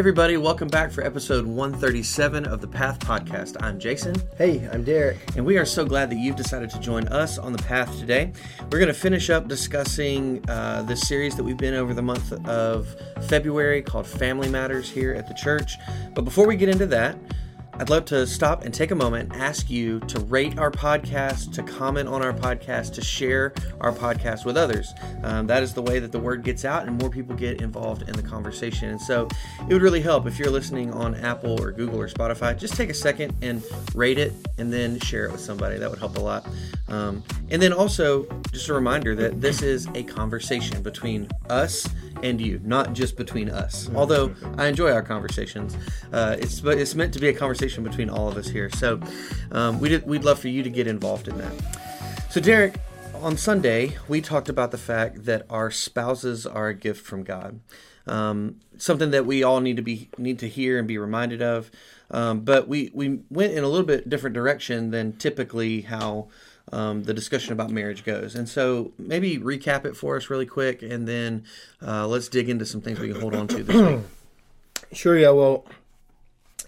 everybody, welcome back for episode 137 of the Path Podcast. I'm Jason. Hey, I'm Derrick. And we are so glad that you've decided to join us on the path today. We're going to finish up discussing uh, this series that we've been over the month of February called Family Matters here at the church. But before we get into that, I'd love to stop and take a moment, ask you to rate our podcast, to comment on our podcast, to share our podcast with others. Um, that is the way that the word gets out and more people get involved in the conversation. And so it would really help if you're listening on Apple or Google or Spotify, just take a second and rate it and then share it with somebody. That would help a lot. Um, and then also, just a reminder that this is a conversation between us and you, not just between us. Although I enjoy our conversations, uh, it's it's meant to be a conversation between all of us here. So um, we'd we'd love for you to get involved in that. So Derrick, on Sunday we talked about the fact that our spouses are a gift from God. Um, something that we all need to be need to hear and be reminded of. Um, but we we went in a little bit different direction than typically how um, the discussion about marriage goes. And so maybe recap it for us really quick, and then uh, let's dig into some things we can hold on to this week. Sure, yeah. Well,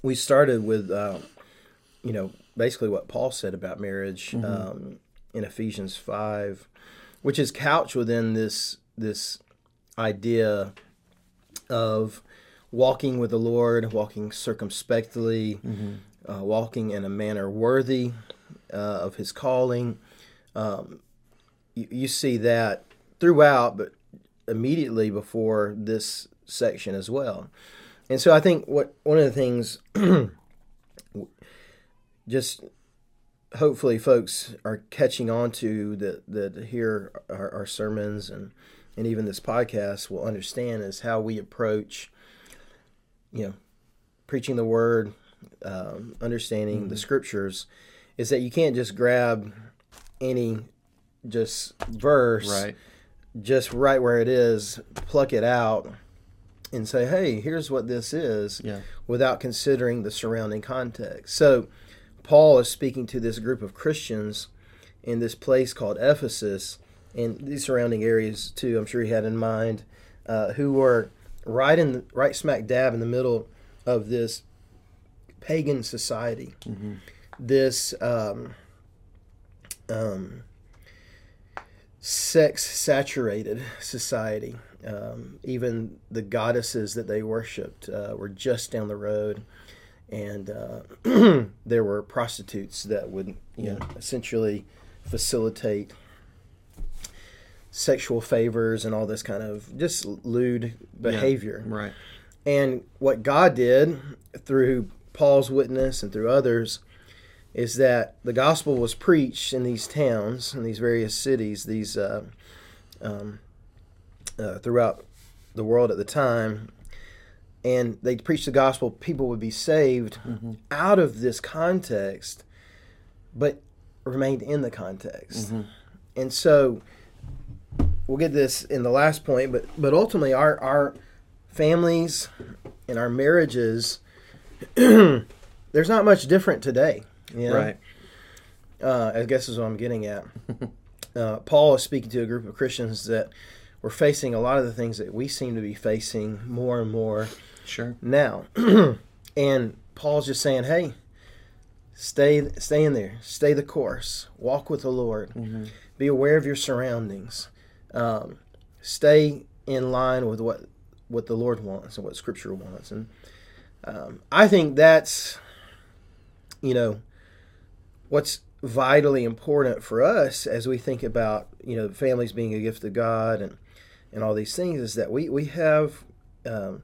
we started with, uh, you know, basically what Paul said about marriage mm-hmm. um, in Ephesians 5, which is couched within this, this idea of walking with the Lord, walking circumspectly, mm-hmm. uh, walking in a manner worthy uh, of his calling. Um, you, you, see that throughout, but immediately before this section as well. And so I think what one of the things, just hopefully folks are catching on to that that hear our, our sermons and and even this podcast will understand is how we approach, you know, preaching the word, um, understanding mm-hmm. the scriptures is that you can't just grab any just verse right. just right where it is, pluck it out and say, "Hey, here's what this is," yeah. without considering the surrounding context. So, Paul is speaking to this group of Christians in this place called Ephesus, and these surrounding areas too. I'm sure he had in mind, uh, who were right in the, right smack dab in the middle of this pagan society. Mm-hmm this um, um, sex saturated society. Um, even the goddesses that they worshipped uh, were just down the road, and uh, there were prostitutes that would, you yeah. know, essentially facilitate sexual favors and all this kind of just lewd behavior. Yeah, right. And what God did through Paul's witness and through others is that the gospel was preached in these towns, in these various cities, these uh, um, uh, throughout the world at the time, and they preached the gospel. People would be saved mm-hmm. out of this context, but remained in the context. Mm-hmm. And so, we'll get this in the last point, but but ultimately, our our families and our marriages. there's not much different today you know? Right. Uh, I guess is what I'm getting at. Uh, Paul is speaking to a group of Christians that were facing a lot of the things that we seem to be facing more and more sure. now. and Paul's just saying, hey, stay stay in there, stay the course, walk with the Lord, mm-hmm. be aware of your surroundings, um, stay in line with what what the Lord wants and what Scripture wants. And um, I think that's, you know, what's vitally important for us as we think about you know families being a gift of God and and all these things is that we we have um,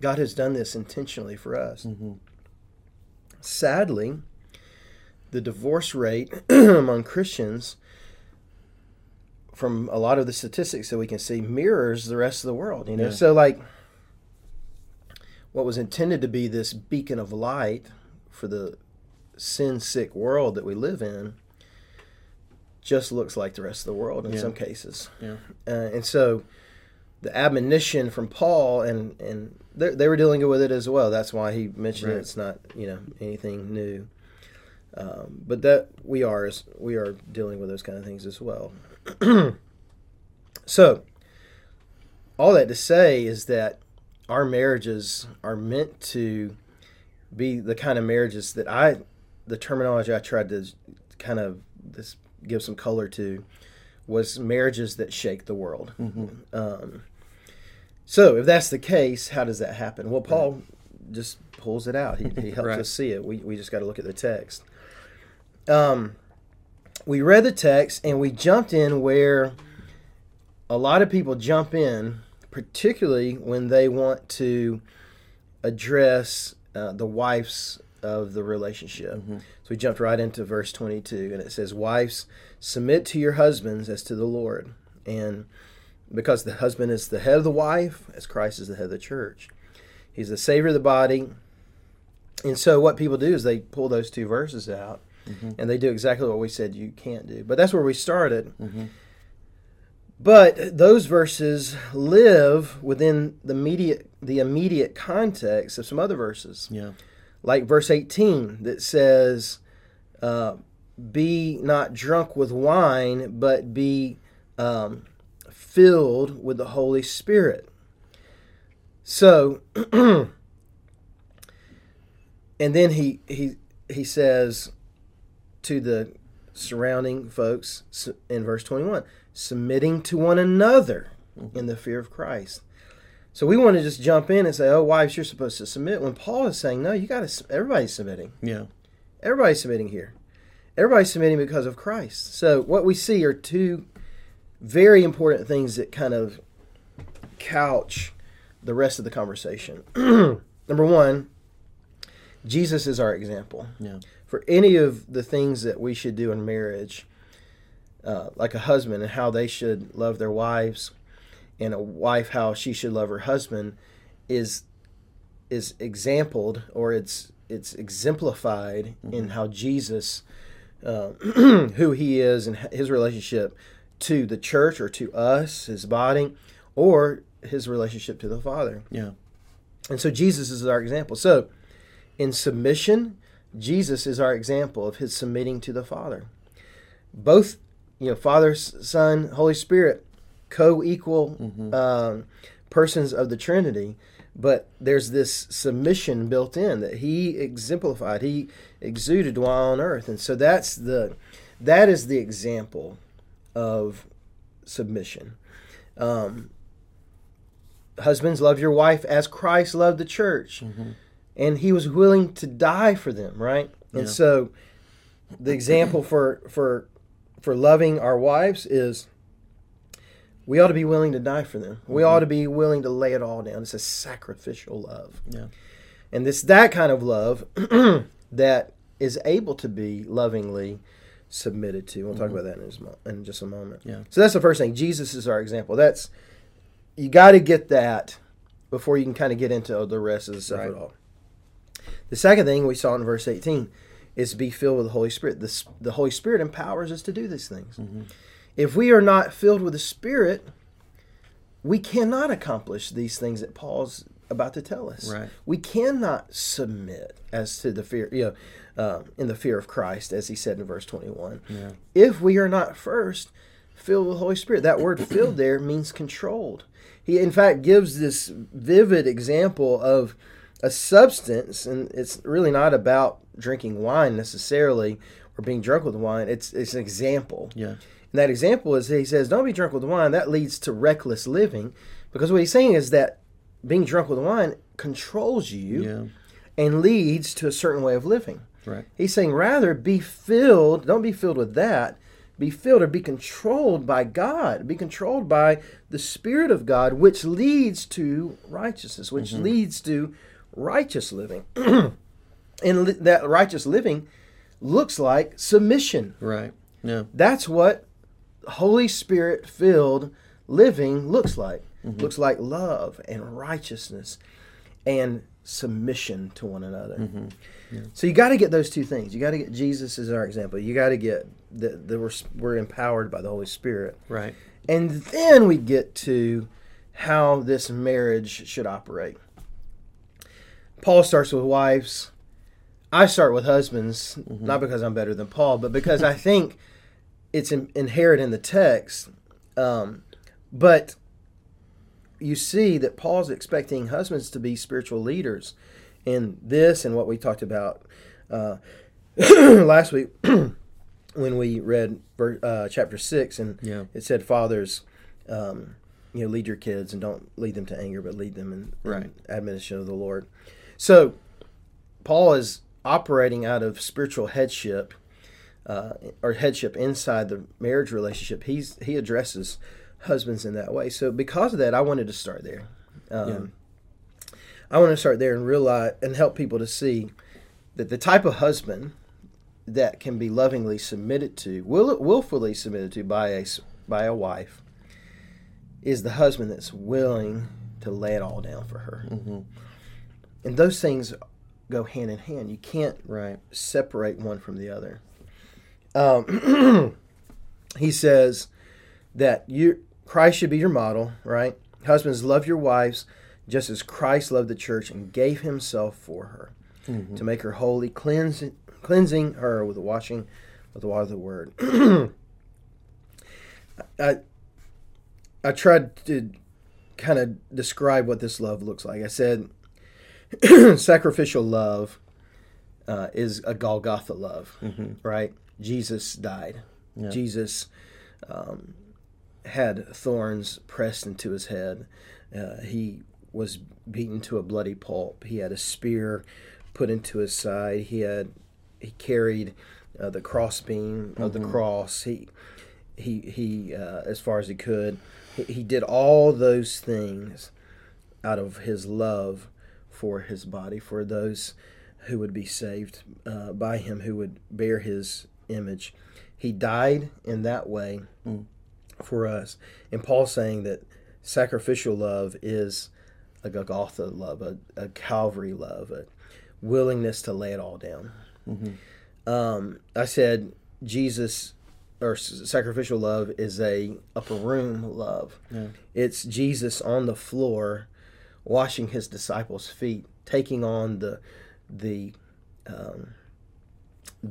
God has done this intentionally for us. Mm-hmm. Sadly, the divorce rate among Christians, from a lot of the statistics that we can see, mirrors the rest of the world. You know, yeah. so like what was intended to be this beacon of light for the sin sick world that we live in just looks like the rest of the world in yeah. some cases. Yeah. Uh, and so the admonition from Paul and and they were dealing with it as well. That's why he mentioned right. it. It's not you know anything new. Um, but that we are as we are dealing with those kind of things as well. so all that to say is that our marriages are meant to be the kind of marriages that I, the terminology I tried to kind of this give some color to, was marriages that shake the world. Um, so if that's the case, how does that happen? Well, Paul just pulls it out. He, he helps Right. us see it. We, we just got to look at the text. Um, we read the text and we jumped in where a lot of people jump in, particularly when they want to address uh, the wives of the relationship. Mm-hmm. So we jumped right into verse 22, and it says, Wives, submit to your husbands as to the Lord. And because the husband is the head of the wife, as Christ is the head of the church, he's the savior of the body. And so what people do is they pull those two verses out mm-hmm. and they do exactly what we said you can't do. But that's where we started. Mm-hmm. But those verses live within the immediate the immediate context of some other verses, Yeah. Like verse 18 that says, uh, "Be not drunk with wine, but be um, filled with the Holy Spirit." So, and then he he he says to the surrounding folks in verse 21 submitting to one another in the fear of Christ. So we want to just jump in and say, "Oh, wives, you're supposed to submit." When Paul is saying, "No, you got to. Everybody's submitting. Yeah. Everybody's submitting here. Everybody's submitting because of Christ." So what we see are two very important things that kind of couch the rest of the conversation. Number one, Jesus is our example Yeah. for any of the things that we should do in marriage, uh, like a husband and how they should love their wives, and a wife how she should love her husband, is is exampled or it's it's exemplified in how Jesus, uh, who he is and his relationship to the church or to us, his body, or his relationship to the Father. Yeah. And so Jesus is our example. So in submission, Jesus is our example of his submitting to the Father. Both, you know, Father, Son, Holy Spirit, co-equal um, persons of the Trinity, but there's this submission built in that he exemplified, he exuded while on earth, and so that's the that is the example of submission. Um, husbands, love your wife as Christ loved the church, and he was willing to die for them, right? And so, the example for for for loving our wives is we ought to be willing to die for them. We ought mm-hmm. to be willing to lay it all down. It's a sacrificial love, Yeah. and it's that kind of love that is able to be lovingly submitted to. We'll talk mm-hmm. about that in, just a in just a moment. Yeah. So that's the first thing. Jesus is our example. That's you got to get that before you can kind of get into the rest of the stuff Right. at all. The second thing we saw in verse 18 is be filled with the Holy Spirit. The, the Holy Spirit empowers us to do these things. Mm-hmm. If we are not filled with the Spirit, we cannot accomplish these things that Paul's about to tell us. Right. We cannot submit as to the fear, you know, um, in the fear of Christ, as he said in verse 21 Yeah. if we are not first filled with the Holy Spirit. That word filled there means controlled. He, in fact, gives this vivid example of a substance, and it's really not about drinking wine necessarily or being drunk with wine. It's, it's an example. Yeah. And that example is he says, Don't be drunk with wine. That leads to reckless living. Because what he's saying is that being drunk with wine controls you Yeah. and leads to a certain way of living. Right. He's saying rather be filled, don't be filled with that, be filled or be controlled by God, be controlled by the Spirit of God, which leads to righteousness, which mm-hmm. leads to righteous living. and that righteous living looks like submission. Right. Yeah. That's what Holy Spirit filled living looks like. Mm-hmm. Looks like love and righteousness and submission to one another. Mm-hmm. So you got to get those two things. You got to get Jesus as our example. You got to get that we're, we're empowered by the Holy Spirit. Right. And then we get to how this marriage should operate. Paul starts with wives. I start with husbands, mm-hmm. not because I'm better than Paul, but because I think it's in, inherent in the text. Um, but you see that Paul's expecting husbands to be spiritual leaders in this and what we talked about uh, last week when we read uh, chapter six, and Yeah. it said, "Fathers, um, you know, lead your kids and don't lead them to anger, but lead them in, in Right. admonition of the Lord." So, Paul is operating out of spiritual headship uh, or headship inside the marriage relationship. He's he addresses husbands in that way. So, because of that, I wanted to start there. Um, I want to start there and realize and help people to see that the type of husband that can be lovingly submitted to, will willfully submitted to by a by a wife, is the husband that's willing to lay it all down for her. hmm And those things go hand in hand. You can't Right. separate one from the other. Um, he says that you Christ should be your model, right? Husbands, love your wives just as Christ loved the church and gave himself for her Mhm. to make her holy, cleansing, cleansing her with the washing of the water of the word. I, I tried to kind of describe what this love looks like. I said sacrificial love uh, is a Golgotha love, hmm right? Jesus died. Yeah. Jesus um, had thorns pressed into his head. Uh, he was beaten to a bloody pulp. He had a spear put into his side. He had he carried uh, the crossbeam of the Mhm. cross. He he he uh, as far as he could. He, he did all those things out of his love for his body, for those who would be saved uh, by him, who would bear his image. He died in that way Mm. for us. And Paul's saying that sacrificial love is a Golgotha love, a, a Calvary love, a willingness to lay it all down. hmm Um, I said Jesus or sacrificial love is a upper room love. Yeah. It's Jesus on the floor, washing his disciples' feet, taking on the the um,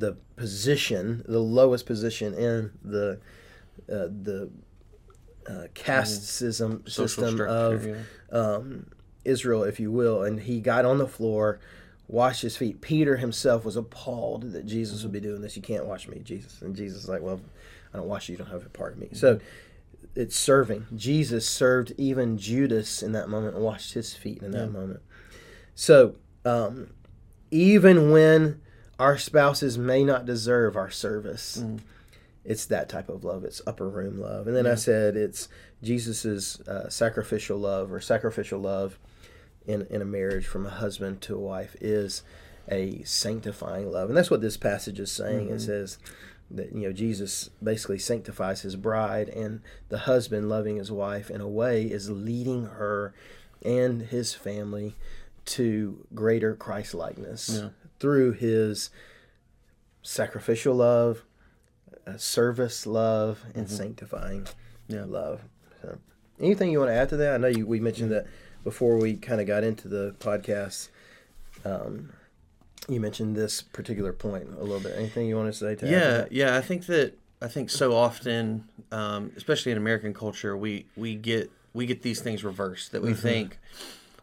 the position, the lowest position in the uh, the uh, caste system Mm-hmm. System of yeah. um, Israel, if you will, and he got on the floor, washed his feet. Peter himself was appalled that Jesus would be doing this. You can't wash me, Jesus. And Jesus is like, well, I don't wash you. You don't have a part of me. So it's serving. Jesus served even Judas in that moment and washed his feet in that Yeah. moment. So um, even when our spouses may not deserve our service, Mm. it's that type of love. It's upper room love. And then I said it's Jesus's uh, sacrificial love or sacrificial love in, in a marriage from a husband to a wife is a sanctifying love. And that's what this passage is saying. It Mhm. says that, you know, Jesus basically sanctifies his bride and the husband loving his wife in a way is leading her and his family to greater Christ likeness Yeah. Through his sacrificial love, uh, service love, and Mhm. sanctifying Yeah. love. So, anything you want to add to that? I know you, we mentioned that before we kind of got into the podcast. Um, you mentioned this particular point a little bit. Anything you want to say to yeah that? yeah i think that i think so often um, especially in american culture we we get we get these things reversed that we Mhm. think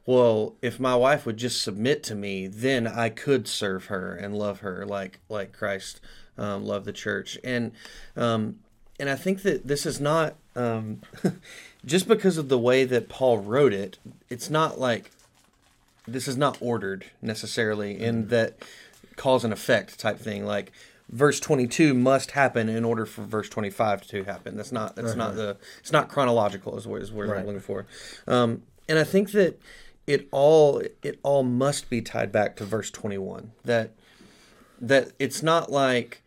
well if my wife would just submit to me then i could serve her and love her like like christ um, loved the church. And um, and i think that this is not um, just because of the way that paul wrote it it's not like this is not ordered necessarily in that cause and effect type thing. Like verse 22 must happen in order for verse 25 to happen. That's not that's not the it's not chronological is what is what Right. i'm looking for. Um, and i think that it all it all must be tied back to verse 21 that that it's not like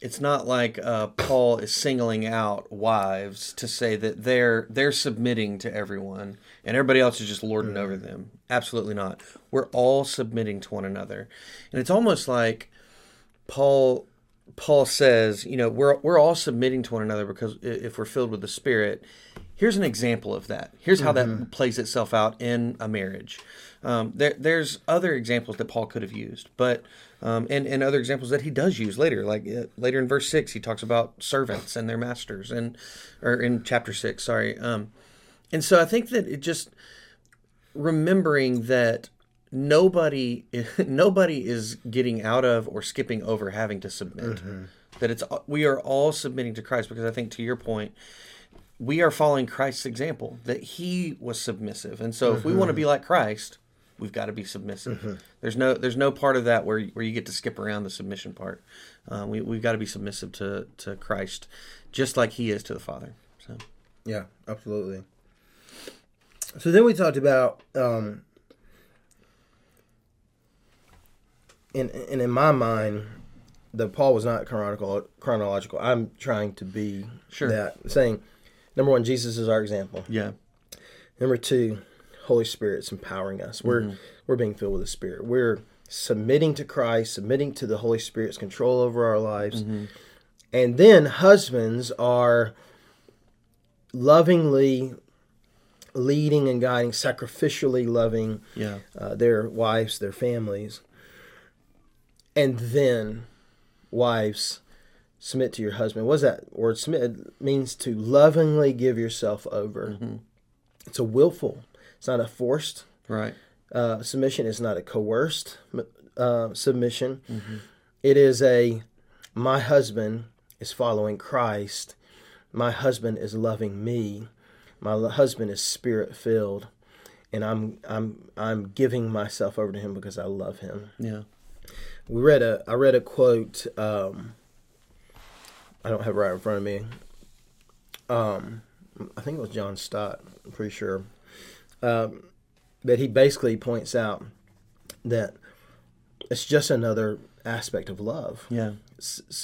it's not like uh, Paul is singling out wives to say that they're they're submitting to everyone and everybody else is just lording over them. Absolutely not. We're all submitting to one another, and it's almost like Paul Paul says, you know, we're we're all submitting to one another because if we're filled with the Spirit. Here's an example of that. Here's how that plays itself out in a marriage. Um, there, there's other examples that Paul could have used, but um, and and other examples that he does use later. Like uh, later in verse six, he talks about servants and their masters, and or in chapter six, sorry. Um, and so I think that it just remembering that nobody nobody is getting out of or skipping over having to submit. That it's we are all submitting to Christ because I think to your point, we are following Christ's example that he was submissive, and so if we want to be like Christ, we've got to be submissive. There's no there's no part of that where where you get to skip around the submission part. Uh, we we've got to be submissive to to Christ, just like He is to the Father. So Yeah, absolutely. So then we talked about, um, and and in my mind, the Paul was not chronological. Chronological. I'm trying to be Sure. that saying, number one, Jesus is our example. yeah, Number two, Holy Spirit's empowering us. We're we're being filled with the Spirit. We're submitting to Christ, submitting to the Holy Spirit's control over our lives. And then husbands are lovingly leading and guiding, sacrificially loving yeah, uh, their wives, their families. And then wives submit to your husband. What does that word submit? It means to lovingly give yourself over. It's a willful. It's not a forced right, uh, submission. It's not a coerced uh, submission. It is a my husband is following Christ. My husband is loving me. My husband is spirit filled, and I'm I'm I'm giving myself over to him because I love him. yeah, We read a I read a quote. Um, I don't have it right in front of me. Um, I think it was John Stott. I'm pretty sure. Um, but he basically points out that it's just another aspect of love. yeah,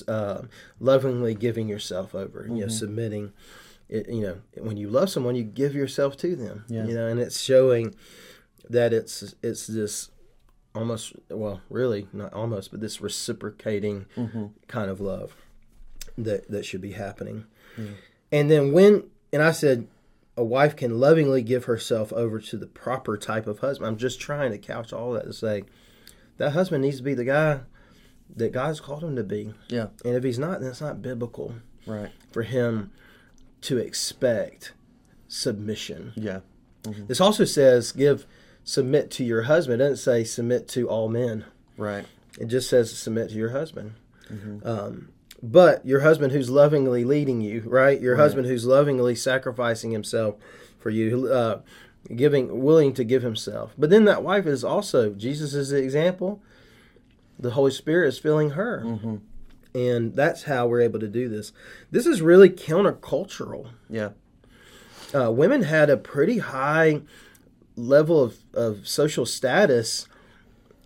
uh, lovingly giving yourself over. You know, submitting. It, you know, when you love someone, you give yourself to them. Yeah. You know, and it's showing that it's it's this almost well, really not almost, but this reciprocating mm-hmm. kind of love that that should be happening. Hmm. And then when and I said a wife can lovingly give herself over to the proper type of husband. I'm just trying to couch all that to say that husband needs to be the guy that God's called him to be. yeah, And if he's not, then it's not biblical right, for him to expect submission. yeah, mm-hmm. This also says give submit to your husband. It doesn't say submit to all men. right, It just says submit to your husband. Um, but your husband who's lovingly leading you, right? Your husband who's lovingly sacrificing himself for you, uh, giving, willing to give himself. But then that wife is also Jesus is the example. The Holy Spirit is filling her, and that's how we're able to do this. This is really countercultural yeah, uh, women had a pretty high level of, of social status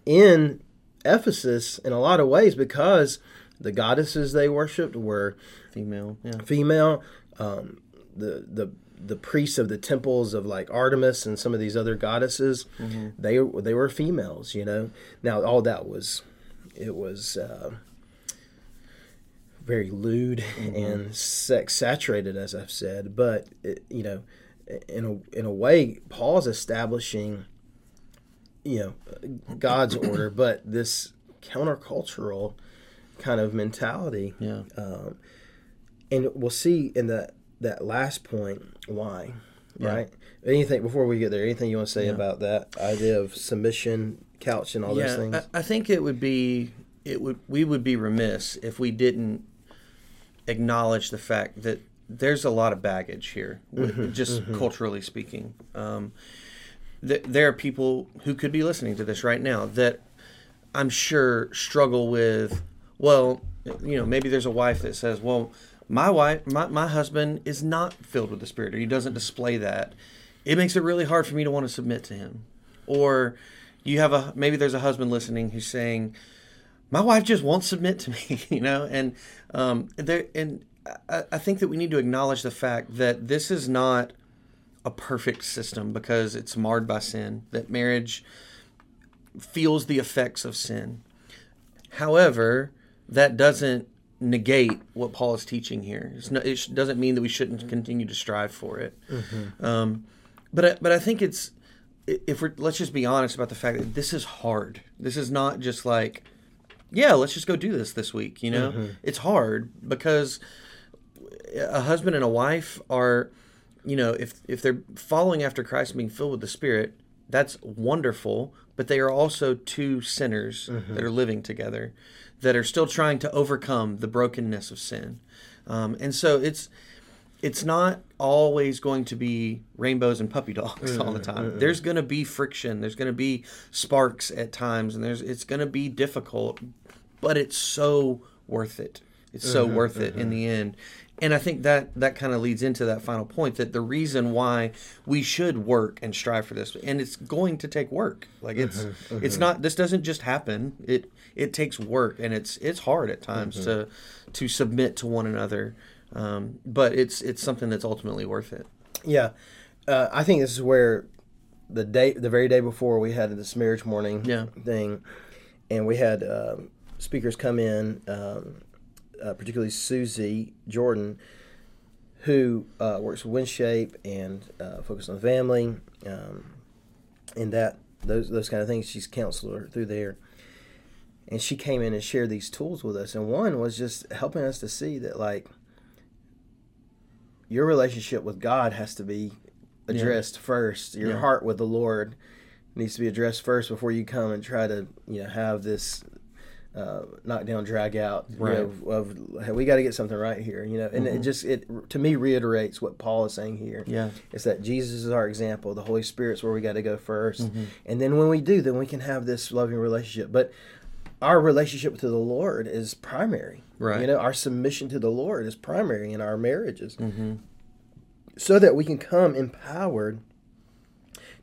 in Ephesus in a lot of ways because the goddesses they worshipped were female, yeah, female. Um, the the the priests of the temples of like Artemis and some of these other goddesses, they they were females. You know, now all that was it was. Uh, very lewd and sex saturated, as I've said. But it, you know, in a in a way, Paul's establishing, you know, God's order, but this countercultural kind of mentality. yeah, Um, and we'll see in that that last point why, Yeah. right? Anything before we get there? Anything you want to say Yeah. about that idea of submission, couch, and all those things? I, I think it would be it would we would be remiss if we didn't acknowledge the fact that there's a lot of baggage here, with- just culturally speaking. Um, th- there are people who could be listening to this right now that I'm sure struggle with. Well, you know, maybe there's a wife that says, "Well, my wife, my, my husband is not filled with the Spirit, or he doesn't display that. It makes it really hard for me to want to submit to him." Or you have a maybe there's a husband listening who's saying, "My wife just won't submit to me," you know, and um, there and I, I think that we need to acknowledge the fact that this is not a perfect system because it's marred by sin. That marriage feels the effects of sin. However, that doesn't negate what Paul is teaching here. It's no, it doesn't mean that we shouldn't continue to strive for it. Um, but I, but I think it's if we're let's just be honest about the fact that this is hard. This is not just like yeah, let's just go do this this week. You know, it's hard because a husband and a wife are you know, if if they're following after Christ and being filled with the Spirit, that's wonderful. But they are also two sinners mm-hmm. that are living together, that are still trying to overcome the brokenness of sin. Um, and so it's it's not always going to be rainbows and puppy dogs all the time. Mm-hmm. There's going to be friction. There's going to be sparks at times, and there's it's going to be difficult, but it's so worth it. It's so mm-hmm. worth it in the end. And I think that that kind of leads into that final point that the reason why we should work and strive for this, and it's going to take work. Like it's it's not this doesn't just happen. It it takes work, and it's it's hard at times to to submit to one another. Um, but it's it's something that's ultimately worth it. Yeah, uh, I think this is where the day, the very day before, we had this marriage morning Yeah. thing, and we had um speakers come in, um, uh, particularly Susie Jordan, who uh, works with WinShape and uh, focused on family, um, and that those those kind of things. She's counselor through there. And she came in and shared these tools with us, and one was just helping us to see that like your relationship with God has to be addressed first. Your Yeah. heart with the Lord needs to be addressed first before you come and try to you know have this uh, knock down drag out you know, of hey, we got to get something right here you know and it just it to me reiterates what Paul is saying here Yeah. it's that Jesus is our example the Holy Spirit's where we got to go 1st Mm-hmm. and then when we do then we can have this loving relationship but our relationship to the Lord is primary Right. you know our submission to the Lord is primary in our marriages Mm-hmm. so that we can come empowered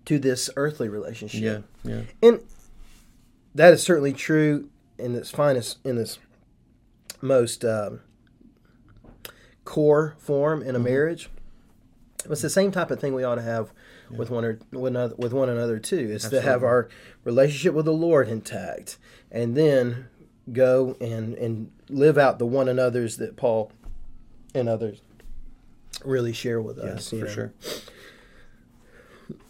to this earthly relationship. Yeah. Yeah. And that is certainly true in its finest, in its most um, core form in a marriage. It's the same type of thing we ought to have with one or with another, with one another too. Is to have our relationship with the Lord intact, and then go and and live out the one another's that Paul and others really share with Yeah, us. you for know. sure.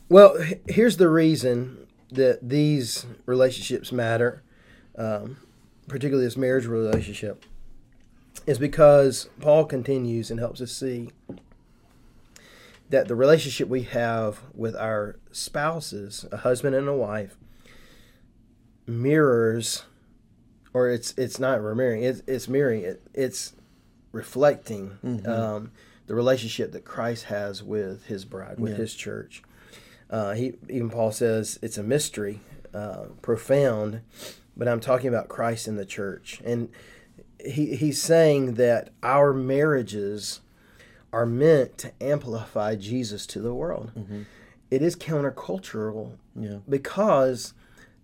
Well, here's the reason that these relationships matter, um, particularly this marriage relationship, is because Paul continues and helps us see that the relationship we have with our spouses, a husband and a wife, mirrors, or it's it's not mirroring, it's, it's mirroring, it, it's reflecting um, the relationship that Christ has with His bride, with Yeah. His church. Uh, he even Paul says it's a mystery, uh, profound, but I'm talking about Christ and the church, and he he's saying that our marriages are meant to amplify Jesus to the world. Mm-hmm. It is countercultural Yeah. because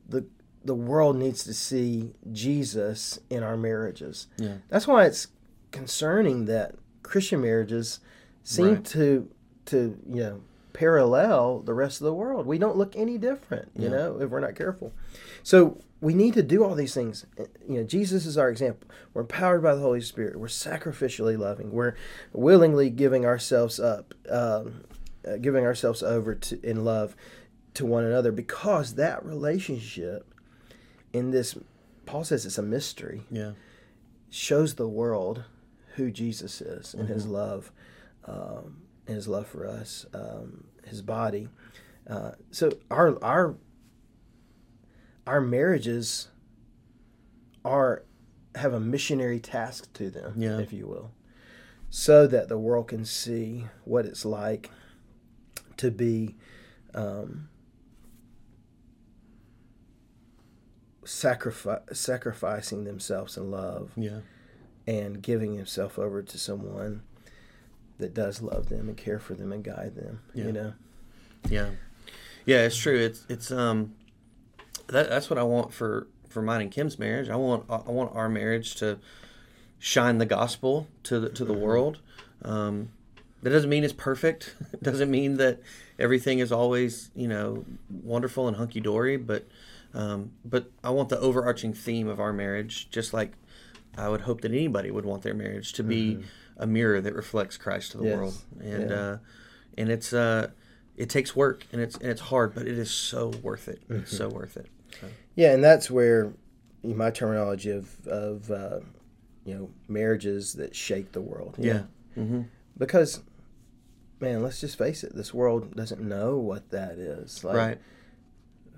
the the world needs to see Jesus in our marriages. Yeah. That's why it's concerning that Christian marriages seem Right. to to you know parallel the rest of the world. We don't look any different, you Yeah. know, if we're not careful. So we need to do all these things. You know, Jesus is our example. We're empowered by the Holy Spirit. We're sacrificially loving. We're willingly giving ourselves up, um, uh, giving ourselves over to in love to one another because that relationship in this Paul says it's a mystery Yeah. shows the world who Jesus is and Mm-hmm. his love, um, and his love for us, um, his body. Uh, so our our our marriages are have a missionary task to them, Yeah. if you will, so that the world can see what it's like to be. Um, sacrificing themselves in love Yeah. and giving himself over to someone that does love them and care for them and guide them. Yeah. You know, Yeah, yeah, it's true. It's it's um, that that's what I want for for mine and Kim's marriage. I want I want our marriage to shine the gospel to the to the world. Um, that doesn't mean it's perfect. It doesn't mean that everything is always you know wonderful and hunky dory. But um, but I want the overarching theme of our marriage, just like I would hope that anybody would want their marriage to be a mirror that reflects Christ to the Yes. world. And Yeah. uh, and it's uh, it takes work and it's and it's hard, but it is so worth it. It's so worth it. So, yeah, and that's where my terminology of of uh, you know marriages that shake the world. yeah. Mm-hmm. because man, let's just face it. This world doesn't know what that is. Like, right.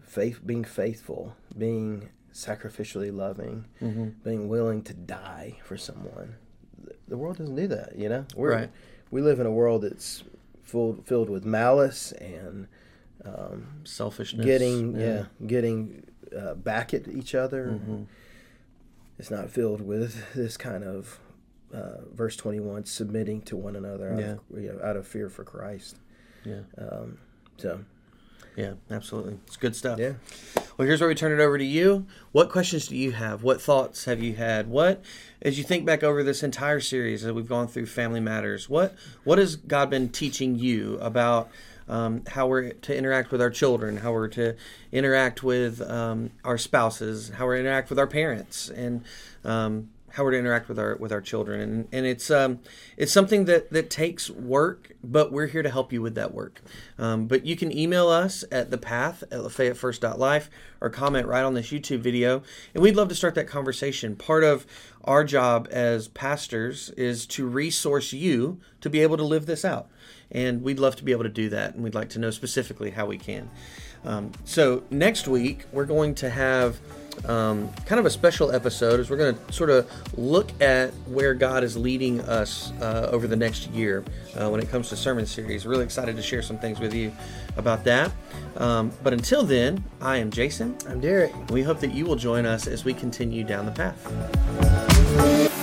Faith, being faithful, being sacrificially loving, Mm-hmm. being willing to die for someone. The- world doesn't do that. You know, We're, Right. We live in a world that's full filled with malice and um, Selfishness. getting yeah, getting uh, back at each other. Mm-hmm. It's not filled with this kind of uh, verse twenty one submitting to one another out, of, you know, out of fear for Christ. Yeah. Um, so Yeah. Absolutely. It's good stuff. yeah, Well, here's where we turn it over to you. What questions do you have? What thoughts have you had? What, as you think back over this entire series that we've gone through, Family Matters, what what has God been teaching you about um, how we're to interact with our children, how we're to interact with um, our spouses, how we're to interact with our parents, and um, how we're to interact with our with our children, and and it's um it's something that that takes work, but we're here to help you with that work. Um, but you can email us at the path at lafayettefirst.life or comment right on this YouTube video, and we'd love to start that conversation. Part of our job as pastors is to resource you to be able to live this out, and we'd love to be able to do that, and we'd like to know specifically how we can. Um, so next week we're going to have um, kind of a special episode as we're going to sort of look at where God is leading us uh, over the next year uh, when it comes to sermon series. Really excited to share some things with you about that. Um, but until then, I am Jason. I'm Derrick. We hope that you will join us as we continue down the path.